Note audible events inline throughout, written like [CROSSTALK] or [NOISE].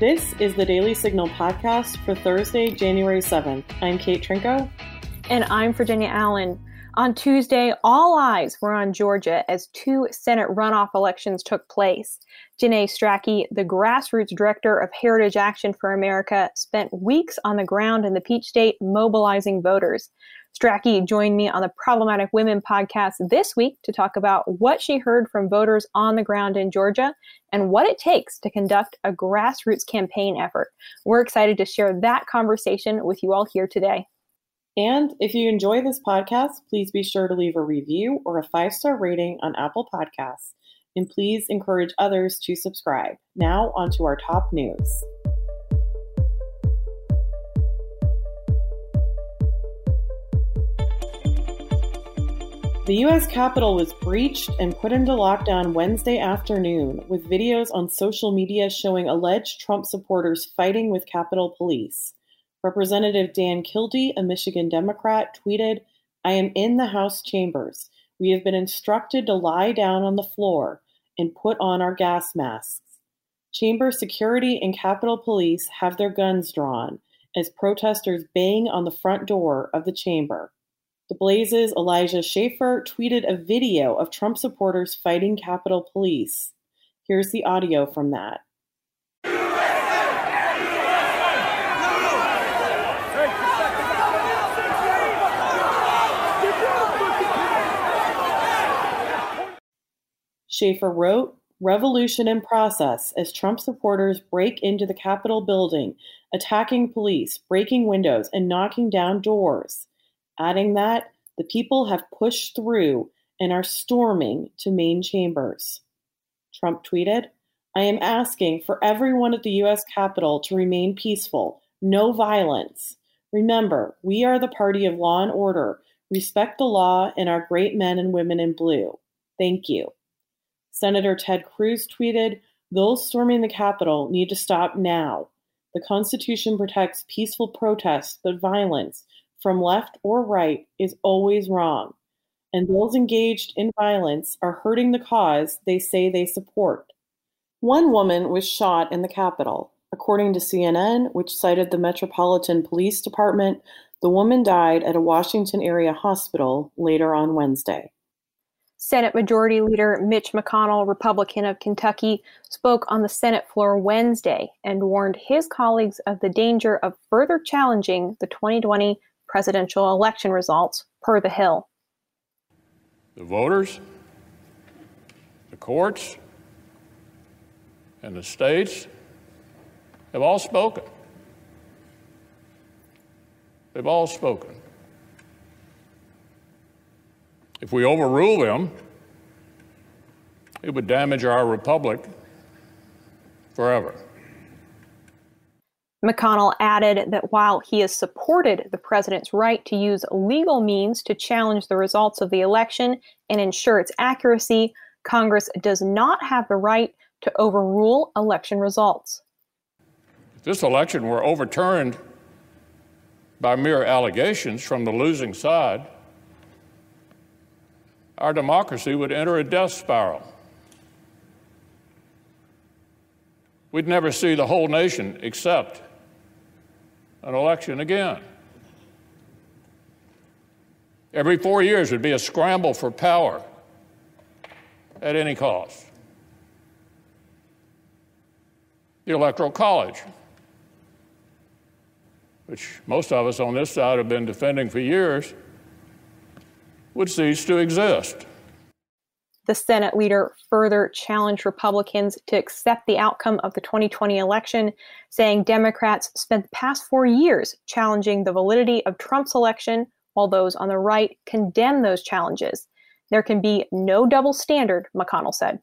This is the Daily Signal podcast for Thursday, January 7th. I'm Kate Trinko. And I'm Virginia Allen. On Tuesday, all eyes were on Georgia as two Senate runoff elections took place. Janae Stracke, the grassroots director of Heritage Action for America, spent weeks on the ground in the Peach State mobilizing voters. Stracke joined me on the Problematic Women podcast this week to talk about what she heard from voters on the ground in Georgia and what it takes to conduct a grassroots campaign effort. We're excited to share that conversation with you all here today. And if you enjoy this podcast, please be sure to leave a review or a five star rating on Apple Podcasts. And please encourage others to subscribe. Now, on to our top news. The U.S. Capitol was breached and put into lockdown Wednesday afternoon, with videos on social media showing alleged Trump supporters fighting with Capitol Police. Representative Dan Kildee, a Michigan Democrat, tweeted, I am in the House chambers. We have been instructed to lie down on the floor and put on our gas masks. Chamber security and Capitol Police have their guns drawn as protesters bang on the front door of the chamber. The Blaze's Elijah Schaffer tweeted a video of Trump supporters fighting Capitol Police. Here's the audio from that. Schaffer wrote, Revolution in process as Trump supporters break into the Capitol building, attacking police, breaking windows, and knocking down doors adding that the people have pushed through and are storming to main chambers. Trump tweeted, I am asking for everyone at the U.S. Capitol to remain peaceful, no violence. Remember, we are the party of law and order. Respect the law and our great men and women in blue. Thank you. Senator Ted Cruz tweeted, Those storming the Capitol need to stop now. The Constitution protects peaceful protests, but violence, from left or right is always wrong, and those engaged in violence are hurting the cause they say they support. One woman was shot in the Capitol. According to CNN, which cited the Metropolitan Police Department, the woman died at a Washington area hospital later on Wednesday. Senate Majority Leader Mitch McConnell, Republican of Kentucky, spoke on the Senate floor Wednesday and warned his colleagues of the danger of further challenging the 2020 presidential election results, per The Hill. The voters, the courts, and the states have all spoken. They've all spoken. If we overrule them, it would damage our republic forever. McConnell added that while he has supported the president's right to use legal means to challenge the results of the election and ensure its accuracy, Congress does not have the right to overrule election results. If this election were overturned by mere allegations from the losing side, our democracy would enter a death spiral. We'd never see the whole nation accept an election again. Every four years would be a scramble for power at any cost. The Electoral College, which most of us on this side have been defending for years, would cease to exist. The Senate leader further challenged Republicans to accept the outcome of the 2020 election, saying Democrats spent the past four years challenging the validity of Trump's election, while those on the right condemn those challenges. There can be no double standard, McConnell said.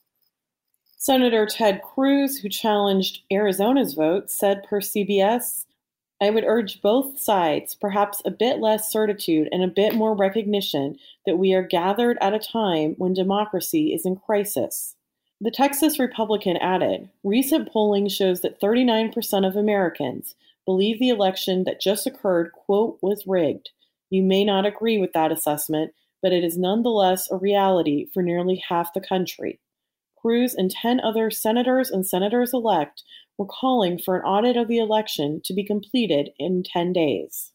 Senator Ted Cruz, who challenged Arizona's vote, said per CBS I would urge both sides perhaps a bit less certitude and a bit more recognition that we are gathered at a time when democracy is in crisis. The Texas Republican added Recent polling shows that 39% of Americans believe the election that just occurred, quote, was rigged. You may not agree with that assessment, but it is nonetheless a reality for nearly half the country. Cruz and 10 other senators and senators elect were calling for an audit of the election to be completed in 10 days.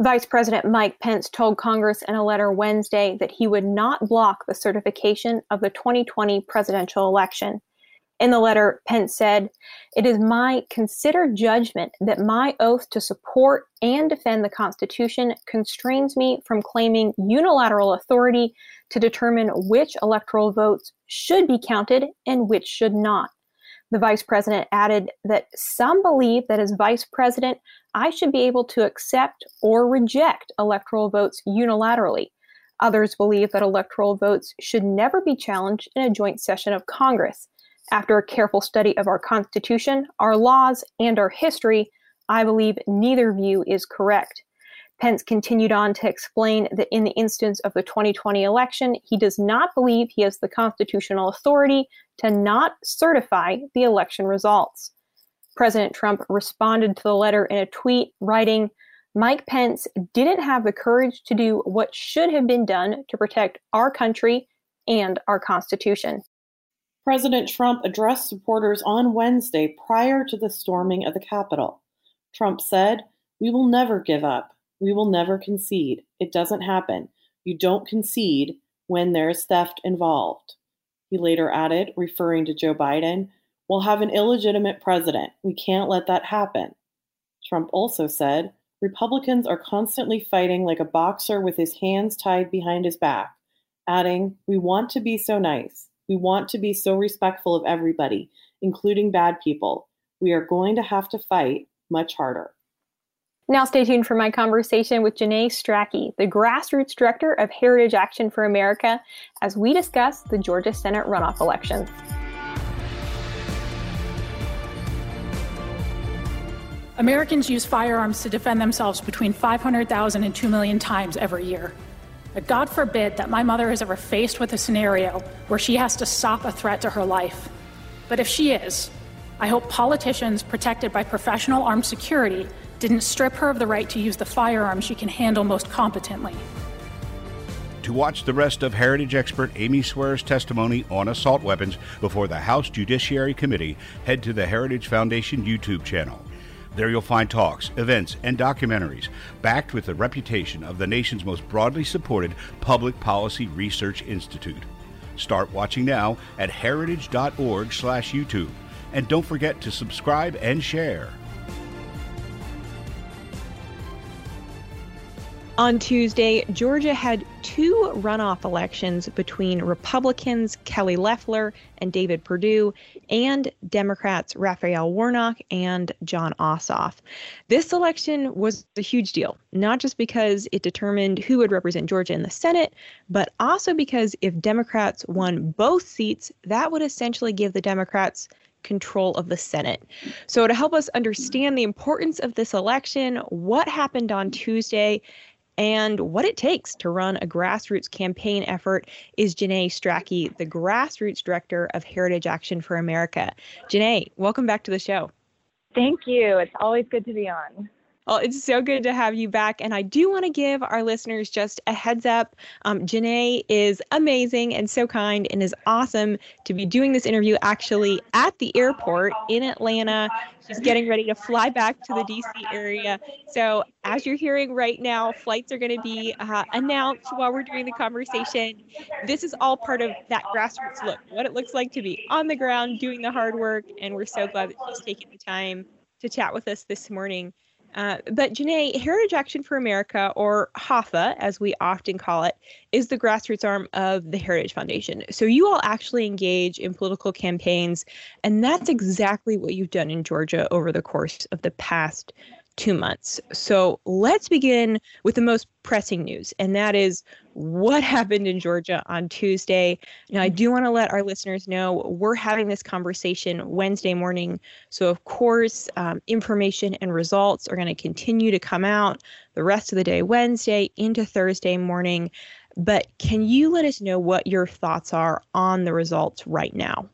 Vice President Mike Pence told Congress in a letter Wednesday that he would not block the certification of the 2020 presidential election. In the letter, Pence said, It is my considered judgment that my oath to support and defend the Constitution constrains me from claiming unilateral authority to determine which electoral votes should be counted and which should not. The vice president added that some believe that as vice president, I should be able to accept or reject electoral votes unilaterally. Others believe that electoral votes should never be challenged in a joint session of Congress. After a careful study of our Constitution, our laws, and our history, I believe neither view is correct. Pence continued on to explain that in the instance of the 2020 election, he does not believe he has the constitutional authority to not certify the election results. President Trump responded to the letter in a tweet, writing, Mike Pence didn't have the courage to do what should have been done to protect our country and our Constitution. President Trump addressed supporters on Wednesday prior to the storming of the Capitol. Trump said, We will never give up. We will never concede. It doesn't happen. You don't concede when there's theft involved. He later added, referring to Joe Biden, We'll have an illegitimate president. We can't let that happen. Trump also said, Republicans are constantly fighting like a boxer with his hands tied behind his back, adding, We want to be so nice. We want to be so respectful of everybody, including bad people. We are going to have to fight much harder. Now, stay tuned for my conversation with Janae Stracke, the grassroots director of Heritage Action for America, as we discuss the Georgia Senate runoff elections. Americans use firearms to defend themselves between 500,000 and 2 million times every year. God forbid that my mother is ever faced with a scenario where she has to stop a threat to her life. But if she is, I hope politicians protected by professional armed security didn't strip her of the right to use the firearm she can handle most competently. To watch the rest of Heritage expert Amy Swearer's testimony on assault weapons before the House Judiciary Committee, head to the Heritage Foundation YouTube channel. There you'll find talks, events, and documentaries backed with the reputation of the nation's most broadly supported public policy research institute. Start watching now at heritage.org/slash/youtube, and don't forget to subscribe and share. On Tuesday, Georgia had two runoff elections between Republicans Kelly Loeffler and David Perdue and Democrats Raphael Warnock and Jon Ossoff. This election was a huge deal, not just because it determined who would represent Georgia in the Senate, but also because if Democrats won both seats, that would essentially give the Democrats control of the Senate. So, to help us understand the importance of this election, what happened on Tuesday, and what it takes to run a grassroots campaign effort is Janae Stracke, the grassroots director of Heritage Action for America. Janae, welcome back to the show. Thank you. It's always good to be on. Well, it's so good to have you back. And I do want to give our listeners just a heads up. Um, Janae is amazing and so kind and is awesome to be doing this interview actually at the airport in Atlanta. She's getting ready to fly back to the DC area. So, as you're hearing right now, flights are going to be uh, announced while we're doing the conversation. This is all part of that grassroots look, what it looks like to be on the ground doing the hard work. And we're so glad that she's taking the time to chat with us this morning. Uh, but Janae, Heritage Action for America, or HAFA, as we often call it, is the grassroots arm of the Heritage Foundation. So you all actually engage in political campaigns, and that's exactly what you've done in Georgia over the course of the past two months. So let's begin with the most pressing news, and that is what happened in Georgia on Tuesday. Now, I do want to let our listeners know we're having this conversation Wednesday morning. So, of course, um, information and results are going to continue to come out the rest of the day, Wednesday into Thursday morning. But can you let us know what your thoughts are on the results right now?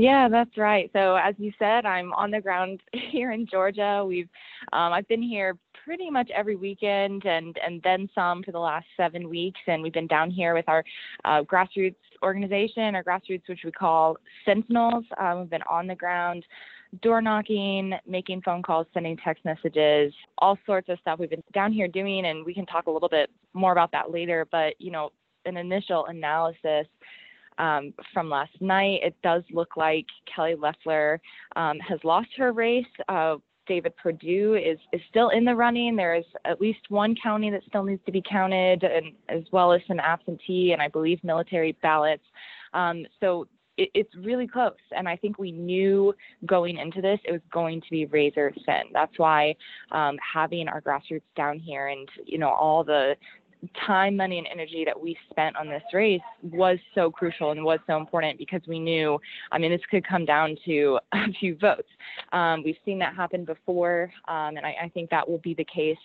Yeah, that's right. So as you said, I'm on the ground [LAUGHS] here in Georgia. We've um, I've been here pretty much every weekend and and then some for the last seven weeks, and we've been down here with our uh, grassroots organization, our grassroots, which we call Sentinels. Um, we've been on the ground door knocking, making phone calls, sending text messages, all sorts of stuff we've been down here doing. And we can talk a little bit more about that later. But, you know, an initial analysis um, from last night, it does look like Kelly Loeffler um, has lost her race. Uh, David Perdue is, is still in the running. There is at least one county that still needs to be counted, and as well as some absentee and I believe military ballots. Um, so it, it's really close. And I think we knew going into this it was going to be razor thin. That's why um, having our grassroots down here and you know all the time, money, and energy that we spent on this race was so crucial and was so important because we knew, I mean, this could come down to [LAUGHS] a few votes. Um, we've seen that happen before, um, and I, I, think that will be the case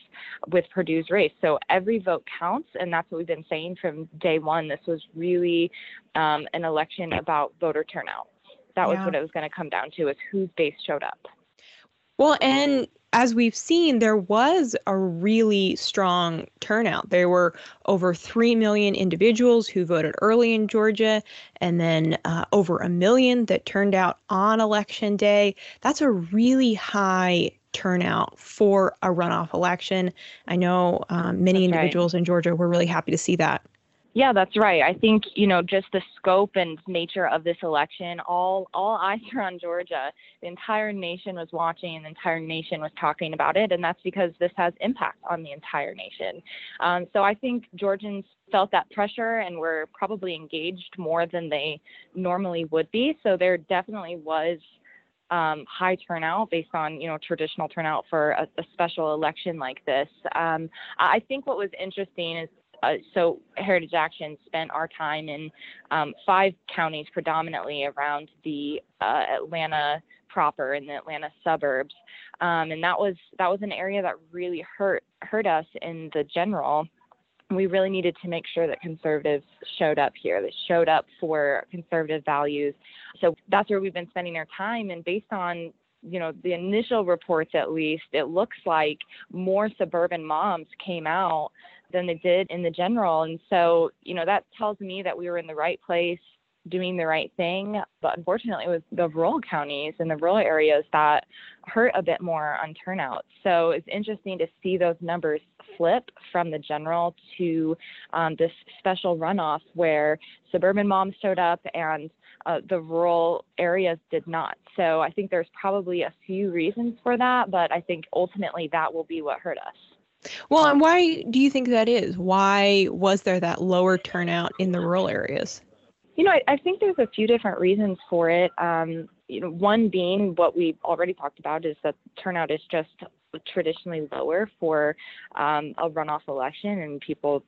with Perdue's race. So every vote counts, and that's what we've been saying from day one. This was really um, an election about voter turnout. That was yeah. what it was going to come down to: is whose base showed up. Well, and as we've seen, there was a really strong turnout. There were over 3 million individuals who voted early in Georgia, and then uh, over a million that turned out on election day. That's a really high turnout for a runoff election. I know um, many That's individuals right. in Georgia were really happy to see that. Yeah, that's right. I think you know just the scope and nature of this election. All all eyes are on Georgia. The entire nation was watching. The entire nation was talking about it, and that's because this has impact on the entire nation. Um, so I think Georgians felt that pressure and were probably engaged more than they normally would be. So there definitely was um, high turnout based on you know traditional turnout for a, a special election like this. Um, I think what was interesting is uh, so Heritage Action spent our time in um, five counties, predominantly around the uh, Atlanta proper in the Atlanta suburbs, um, and that was that was an area that really hurt hurt us in the general. We really needed to make sure that conservatives showed up here, that showed up for conservative values. So that's where we've been spending our time. And based on you know the initial reports at least it looks like more suburban moms came out than they did in the general. And so, you know, that tells me that we were in the right place doing the right thing. But unfortunately, it was the rural counties and the rural areas that hurt a bit more on turnout. So it's interesting to see those numbers flip from the general to um, this special runoff where suburban moms showed up and uh, the rural areas did not. So I think there's probably a few reasons for that, but I think ultimately that will be what hurt us. Well, and why do you think that is? Why was there that lower turnout in the rural areas? You know, I, I think there's a few different reasons for it. Um, you know, one being what we already talked about is that turnout is just traditionally lower for um, a runoff election, and people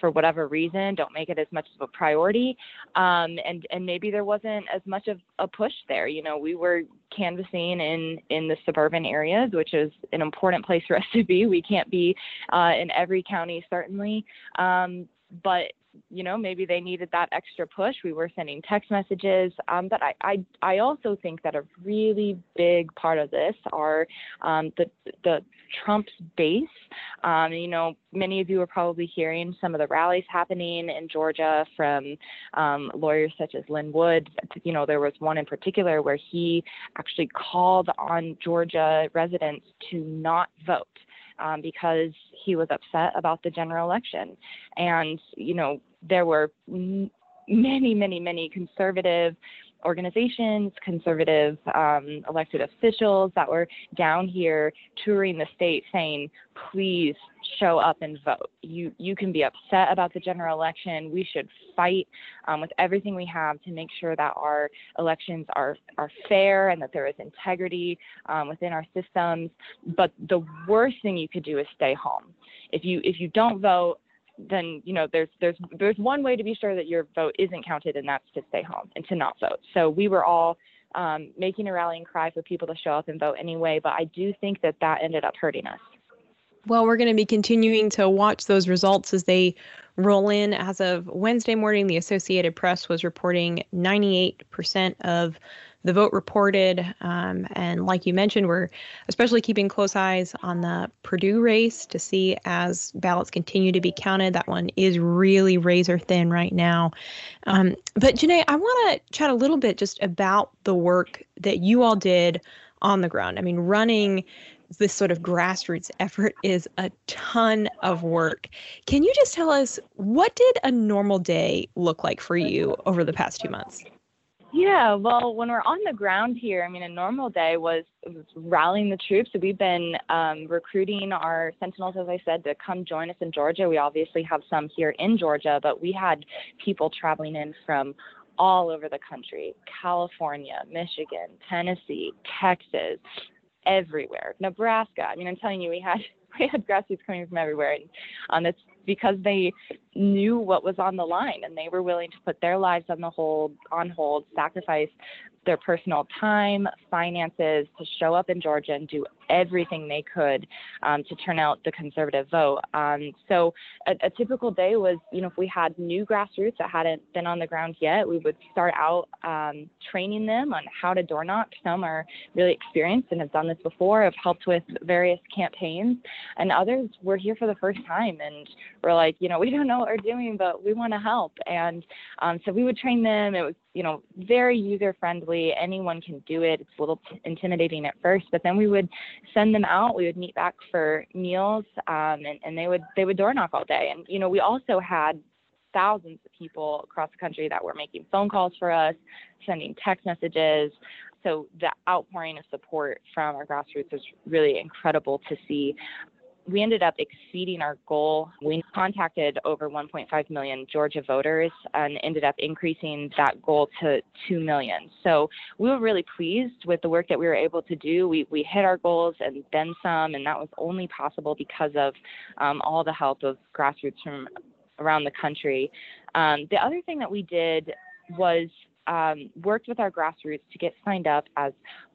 for whatever reason don't make it as much of a priority. Um, and and maybe there wasn't as much of a push there. You know we were canvassing in in the suburban areas which is an important place for us to be. We can't be uh, in every county certainly. Um, but you know maybe they needed that extra push. We were sending text messages um, but I, I i also think that a really big part of this are um, the the trump's base. Um, you know many of you are probably hearing some of the rallies happening in georgia from um, lawyers such as Lin Wood. You know there was one in particular where he actually called on georgia residents to not vote um, because he was upset about the general election. And, you know, there were many, many, many conservative organizations, conservative um, elected officials that were down here touring the state saying, please show up and vote. You, you can be upset about the general election. We should fight um, with everything we have to make sure that our elections are, are fair and that there is integrity um, within our systems. But the worst thing you could do is stay home. If you, if you don't vote, then you know there's there's there's one way to be sure that your vote isn't counted, and that's to stay home and to not vote. So we were all um, making a rallying cry for people to show up and vote anyway, but I do think that that ended up hurting us. Well, we're going to be continuing to watch those results as they roll in. As of Wednesday morning, the Associated Press was reporting 98% of the vote reported. Um, and like you mentioned, we're especially keeping close eyes on the Perdue race to see as ballots continue to be counted. That one is really razor thin right now. Um, but Janae, I want to chat a little bit just about the work that you all did on the ground. I mean, running this sort of grassroots effort is a ton of work. Can you just tell us what did a normal day look like for you over the past two months? Yeah, well, when we're on the ground here, I mean, a normal day was, was rallying the troops. We've been um, recruiting our Sentinels, as I said, to come join us in Georgia. We obviously have some here in Georgia, but we had people traveling in from all over the country California, Michigan, Tennessee, Texas, everywhere. Nebraska. I mean, I'm telling you, we had [LAUGHS] we had grassroots coming from everywhere, and um, it's because they knew what was on the line and they were willing to put their lives on the hold on hold, sacrifice their personal time, finances to show up in Georgia and do everything they could um, to turn out the conservative vote. Um, so a, a, typical day was, you know, if we had new grassroots that hadn't been on the ground yet, we would start out um, training them on how to door knock. Some are really experienced and have done this before, have helped with various campaigns, and others were here for the first time and we're like, you know, we don't know we're doing, but we want to help. And um, so we would train them. It was you know, very user friendly. Anyone can do it. It's a little t- intimidating at first, but then we would send them out. We would meet back for meals, um, and, and they would they would door knock all day. And you know, we also had thousands of people across the country that were making phone calls for us, sending text messages. So the outpouring of support from our grassroots is really incredible to see we ended up exceeding our goal. We contacted over 1.5 million Georgia voters and ended up increasing that goal to 2 million. So we were really pleased with the work that we were able to do. We, we hit our goals and then some, and that was only possible because of um, all the help of grassroots from around the country. Um, the other thing that we did was um, worked with our grassroots to get signed up as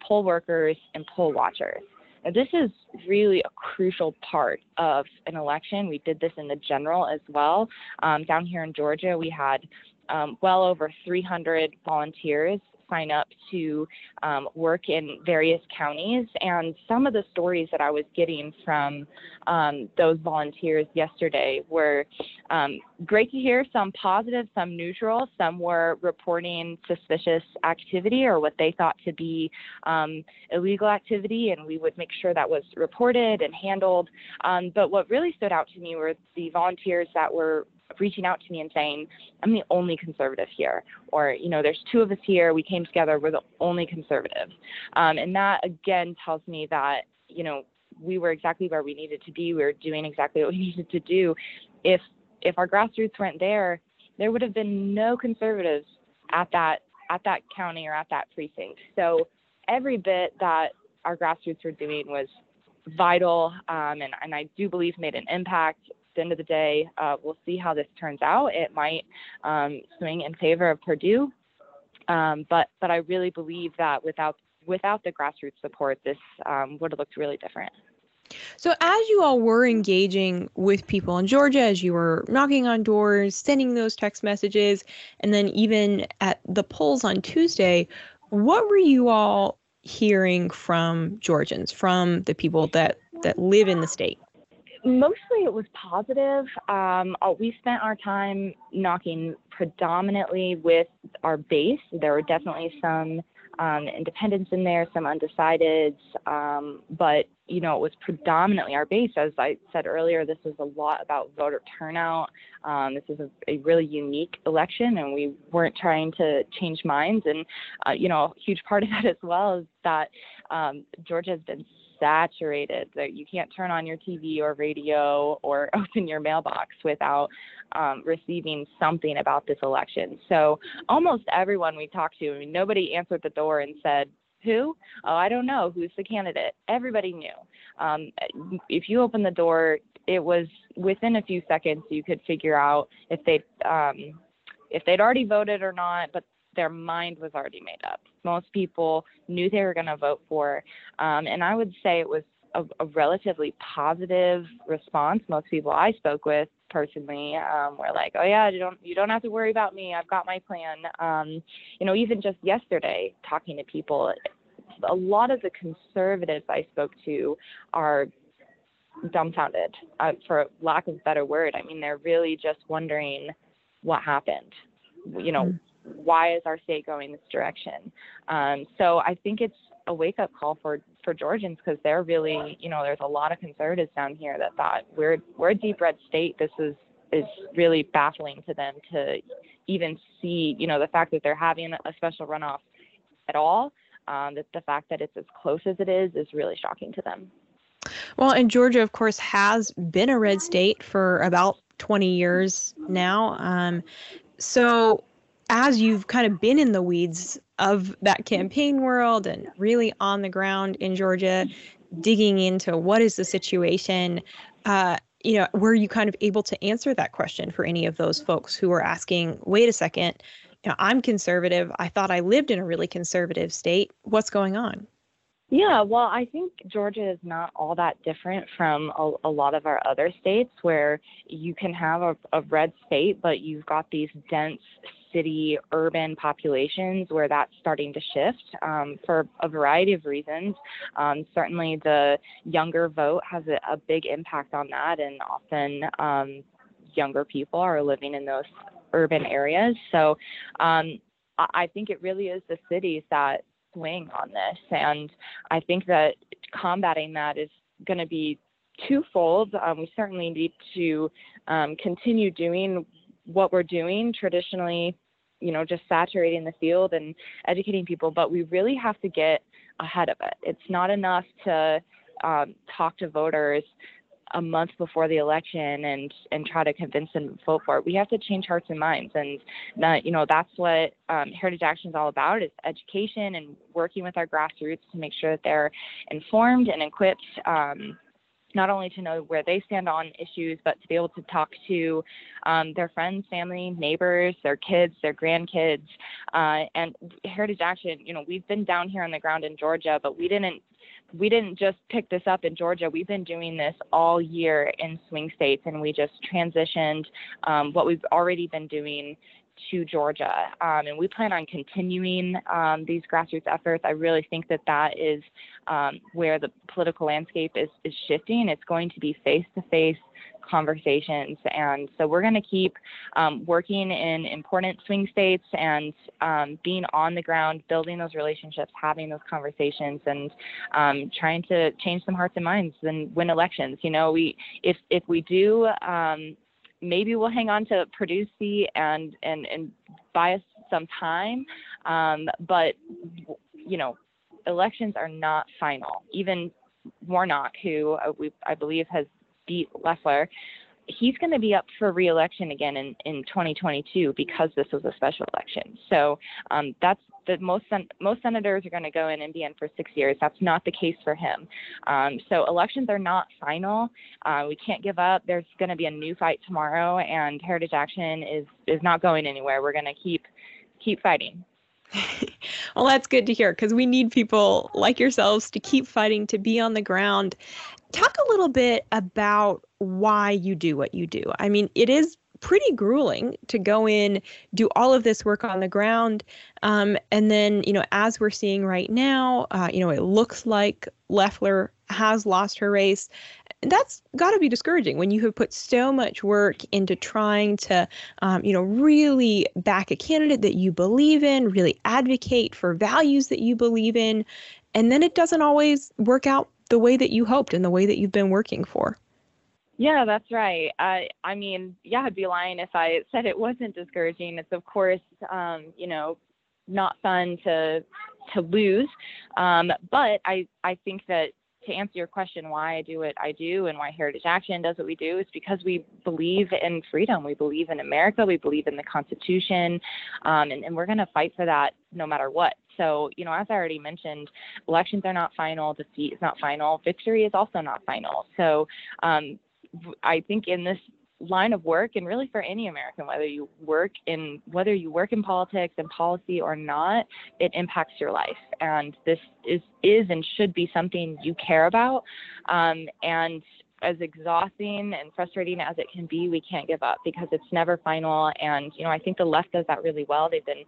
poll workers and poll watchers. This is really a crucial part of an election. We did this in the general as well. Um, down here in Georgia, we had um, well over 300 volunteers sign up to um, work in various counties. And some of the stories that I was getting from um, those volunteers yesterday were um, great to hear, some positive, some neutral. Some were reporting suspicious activity or what they thought to be um, illegal activity, and we would make sure that was reported and handled. Um, but what really stood out to me were the volunteers that were reaching out to me and saying, I'm the only conservative here. Or, you know, there's two of us here. We came together. We're the only conservatives. Um, and that, again, tells me that, you know, we were exactly where we needed to be. We were doing exactly what we [LAUGHS] needed to do. If if our grassroots weren't there, there would have been no conservatives at that at that county or at that precinct. So every bit that our grassroots were doing was vital um, and, and I do believe made an impact the end of the day, uh, we'll see how this turns out. It might um, swing in favor of Perdue, um, but but I really believe that without without the grassroots support, this um, would have looked really different. So, as you all were engaging with people in Georgia, as you were knocking on doors, sending those text messages, and then even at the polls on Tuesday, what were you all hearing from Georgians, from the people that that live in the state? Mostly it was positive. Um, uh, we spent our time knocking predominantly with our base. There were definitely some um, independents in there, some undecideds, um, but you know it was predominantly our base. As I said earlier, this is a lot about voter turnout. Um, this is a, a, really unique election, and we weren't trying to change minds. And uh, you know, a huge part of [LAUGHS] that as well is that um, Georgia has been saturated that you can't turn on your TV or radio or [LAUGHS] open your mailbox without um, receiving something about this election. So almost everyone we talked to, I mean, nobody answered the door and said, who? Oh, I don't know. Who's the candidate? Everybody knew. Um, if you open the door, it was within a few seconds you could figure out if they um, if they'd already voted or not. But their mind was already made up. Most people knew they were going to vote for, um, and I would say it was a, a, relatively positive response. Most people I spoke with personally um, were like, "Oh yeah, you don't you don't have to worry about me. I've got my plan." Um, you know, even just yesterday, talking to people, a lot of the conservatives I spoke to are dumbfounded, uh, for lack of a better word. I mean, they're really just wondering what happened. You know, mm-hmm. Why is our state going this direction? Um, so I think it's a wake up call for for Georgians because they're really, you know, there's a lot of conservatives down here that thought we're we're a deep red state. This is is really baffling to them to even see, you know, the fact that they're having a special runoff at all. Um, that the fact that it's as close as it is is really shocking to them. Well, and Georgia, of course, has been a red state for about 20 years now. Um, so, as you've kind of been in the weeds of that campaign world and really on the ground in Georgia, digging into what is the situation, uh, you know, were you kind of able to answer that question for any of those folks who were asking, wait a second, you know, I'm conservative. I thought I lived in a really conservative state. What's going on? Yeah, well, I think Georgia is not all that different from a, a lot of our other states where you can have a, a red state, but you've got these dense city urban populations where that's starting to shift um, for a variety of reasons. Um, certainly, the younger vote has a, a, big impact on that, and often um, younger people are living in those urban areas. So um, I think it really is the cities that swing on this. And I think that combating that is going to be twofold. Um, we certainly need to um, continue doing what we're doing traditionally, you know, just saturating the field and educating people, but we really have to get ahead of it. It's not enough to um, talk to voters a month before the election and and try to convince them to vote for it. We have to change hearts and minds, and that you know that's what um, Heritage Action is all about: is education and working with our grassroots to make sure that they're informed and equipped. Um, not only to know where they stand on issues, but to be able to talk to um, their friends, family, neighbors, their kids, their grandkids. Uh, and Heritage Action, you know, we've been down here on the ground in Georgia, but we didn't we didn't just pick this up in Georgia. We've been doing this all year in swing states, and we just transitioned um, what we've already been doing to Georgia. Um, and we plan on continuing um, these grassroots efforts. I really think that that is um, where the political landscape is, is shifting. It's going to be face to face conversations. And so we're going to keep um, working in important swing states and um, being on the ground, building those relationships, having those conversations, and um, trying to change some hearts and minds and win elections. You know, we if if we do. Um, maybe we'll hang on to seat and and and buy us some time, um, but you know, elections are not final. Even Warnock, who uh, we, I believe has beat Loeffler, he's going to be up for reelection again in, in 2022 because this was a special election. So um, that's the most sen- most senators are going to go in and be in for six years. That's not the case for him. Um, so elections are not final. Uh, we can't give up. There's going to be a new fight tomorrow, and Heritage Action is is not going anywhere. We're going to keep keep fighting. [LAUGHS] well, that's good to hear because we need people like yourselves to keep fighting, to be on the ground. Talk a little bit about why you do what you do. I mean, it is pretty grueling to go in, do all of this work on the ground. Um, and then, you know, as we're seeing right now, uh, you know, it looks like Loeffler has lost her race that's got to be discouraging when you have put so much work into trying to, um, you know, really back a candidate that you believe in, really advocate for values that you believe in, and then it doesn't always work out the way that you hoped and the way that you've been working for. Yeah, that's right. I I mean, yeah, I'd be lying if I said it wasn't discouraging. It's of course, um, you know, not fun to to lose, um, but I I think that to answer your question why I do what I do and why Heritage Action does what we do is because we believe in freedom. We believe in America. We believe in the Constitution. Um, and, and we're going to fight for that no matter what. So, you know, as I already mentioned, elections are not final, defeat is not final, victory is also not final. So, um, I think in this line of work and really for any American, whether you work in whether you work in politics and policy or not, it impacts your life. And this is is and should be something you care about. Um, and as exhausting and frustrating as it can be, we can't give up because it's never final. And, you know, I think the left does that really well. They've been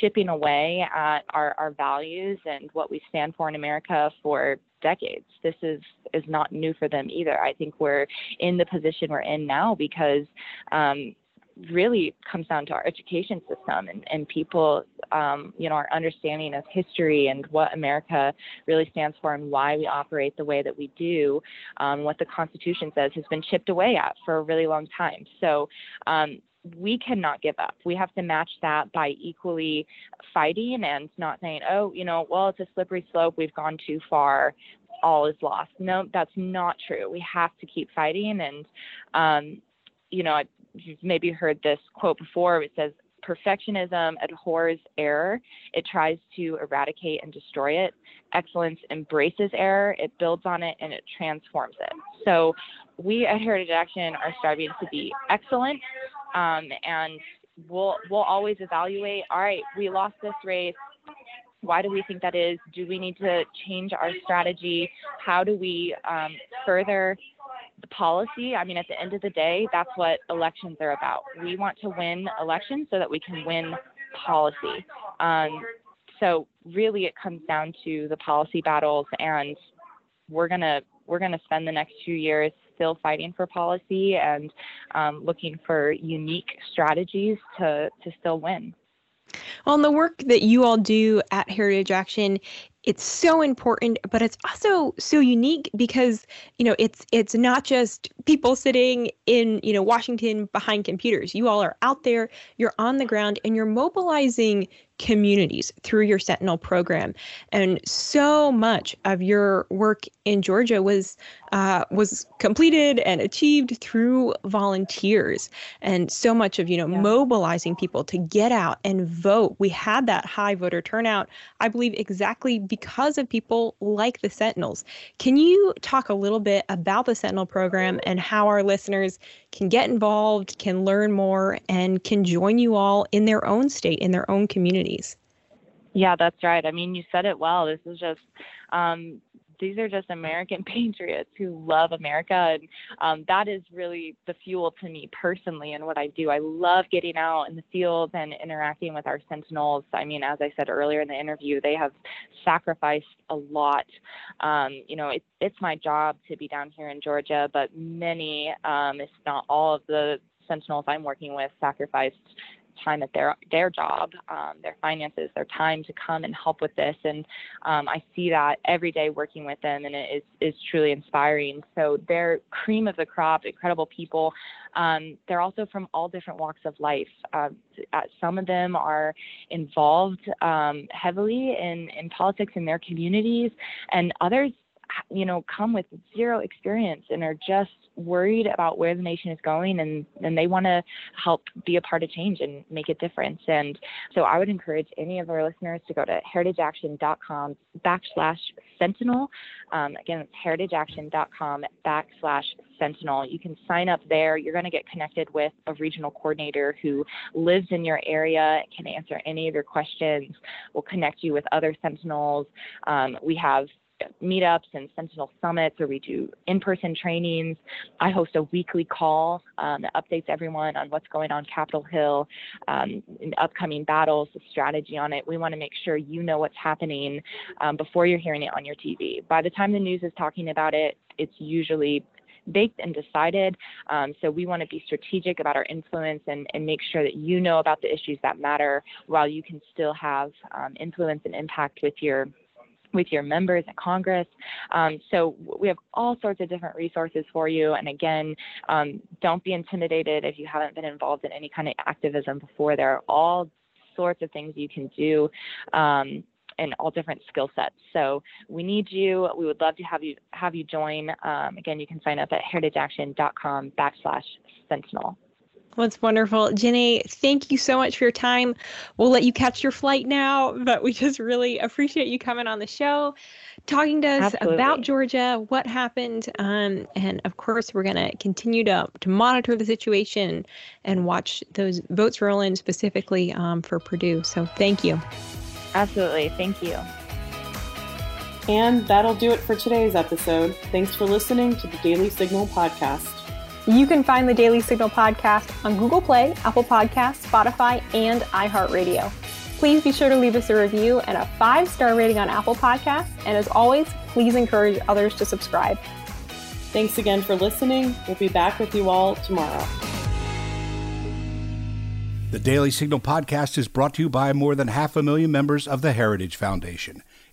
chipping away at our, our values and what we stand for in America for decades. This is is not new for them either. I think we're in the position we're in now because um, really comes down to our education system and, and people, um, you know, our understanding of history and what America really stands for and why we operate the way that we do, um, what the Constitution says has been chipped away at for a really long time. So um, we cannot give up. We have to match that by equally fighting and not saying, oh, you know, well, it's a slippery slope. We've gone too far. All is lost. No, that's not true. We have to keep fighting. And, um, you know, you've maybe heard this quote before. It says, perfectionism abhors error. It tries to eradicate and destroy it. Excellence embraces error. It builds on it and it transforms it. So we at Heritage Action are striving to be excellent um, and we'll we'll always evaluate. All right, we lost this race. Why do we think that is? Do we need to change our strategy? How do we um, further the policy? I mean, at the end of the day, that's what elections are about. We want to win elections so that we can win policy. Um, so really, it comes down to the policy battles, and we're gonna we're gonna spend the next two years still fighting for policy and um, looking for unique strategies to, to still win. Well, the work that you all do at Heritage Action it's so important but it's also so unique because you know it's it's not just people sitting in you know Washington behind computers. You all are out there you're on the ground and you're mobilizing communities through your Sentinel program. And so much of your work in Georgia was uh, was completed and achieved through volunteers, and so much of you know yeah. mobilizing people to get out and vote. We had that high voter turnout, I believe, exactly because of people like the Sentinels. Can you talk a little bit about the Sentinel program and how our listeners can get involved, can learn more, and can join you all in their own state, in their own communities. Yeah, that's right. I mean, you said it well. This is just, um, these are just American [LAUGHS] patriots who love America. And um, that is really the fuel to me personally and what I do. I love getting out in the field and interacting with our sentinels. I mean, as I said earlier in the interview, they have sacrificed a lot. Um, you know, it, it's my job to be down here in Georgia, but many, um, if not all of the sentinels I'm working with sacrificed time at their their job, um, their finances, their time to come and help with this. And um, I see that every day working with them, and it is is truly inspiring. So they're cream of the crop, incredible people. Um, they're also from all different walks of life. Uh, some of them are involved um, heavily in in politics in their communities, and others you know come with zero experience and are just worried about where the nation is going and, and they want to help be a part of change and make a difference. And so I would encourage any of our listeners to go to heritageaction.com backslash sentinel. Um, again, it's heritageaction.com backslash sentinel. You can sign up there. You're going to get connected with a regional coordinator who lives in your area, can answer any of your questions, will connect you with other sentinels. Um, we have meetups and Sentinel summits where we do in-person trainings. I host a weekly call um, that updates everyone on what's going on Capitol Hill, um, in upcoming battles, the strategy on it. We want to make sure you know what's happening um, before you're hearing it on your TV. By the time the news is talking about it, it's usually baked and decided. Um, so we want to be strategic about our influence and, and make sure that you know about the issues that matter while you can still have um, influence and impact with your with your members at Congress. Um, so we have all sorts of different resources for you. And again, um, don't be intimidated if you haven't been involved in any kind of activism before. There are all sorts of things you can do. Um, and all different skill sets. So we need you. We would love to have you have you join. Um, again, you can sign up at heritageaction.com backslash sentinel. That's wonderful. Jenny, thank you so much for your time. We'll let you catch your flight now, but we just really appreciate you coming on the show, talking to us Absolutely. about Georgia, what happened. Um, and of course, we're going to continue to, to monitor the situation and watch those votes roll in specifically um, for Perdue. So thank you. Absolutely. Thank you. And that'll do it for today's episode. Thanks for listening to the Daily Signal podcast. You can find the Daily Signal podcast on Google Play, Apple Podcasts, Spotify, and iHeartRadio. Please be sure to leave us a review and a five star rating on Apple Podcasts. And as always, please encourage others to subscribe. Thanks again for listening. We'll be back with you all tomorrow. The Daily Signal podcast is brought to you by more than half a million members of the Heritage Foundation.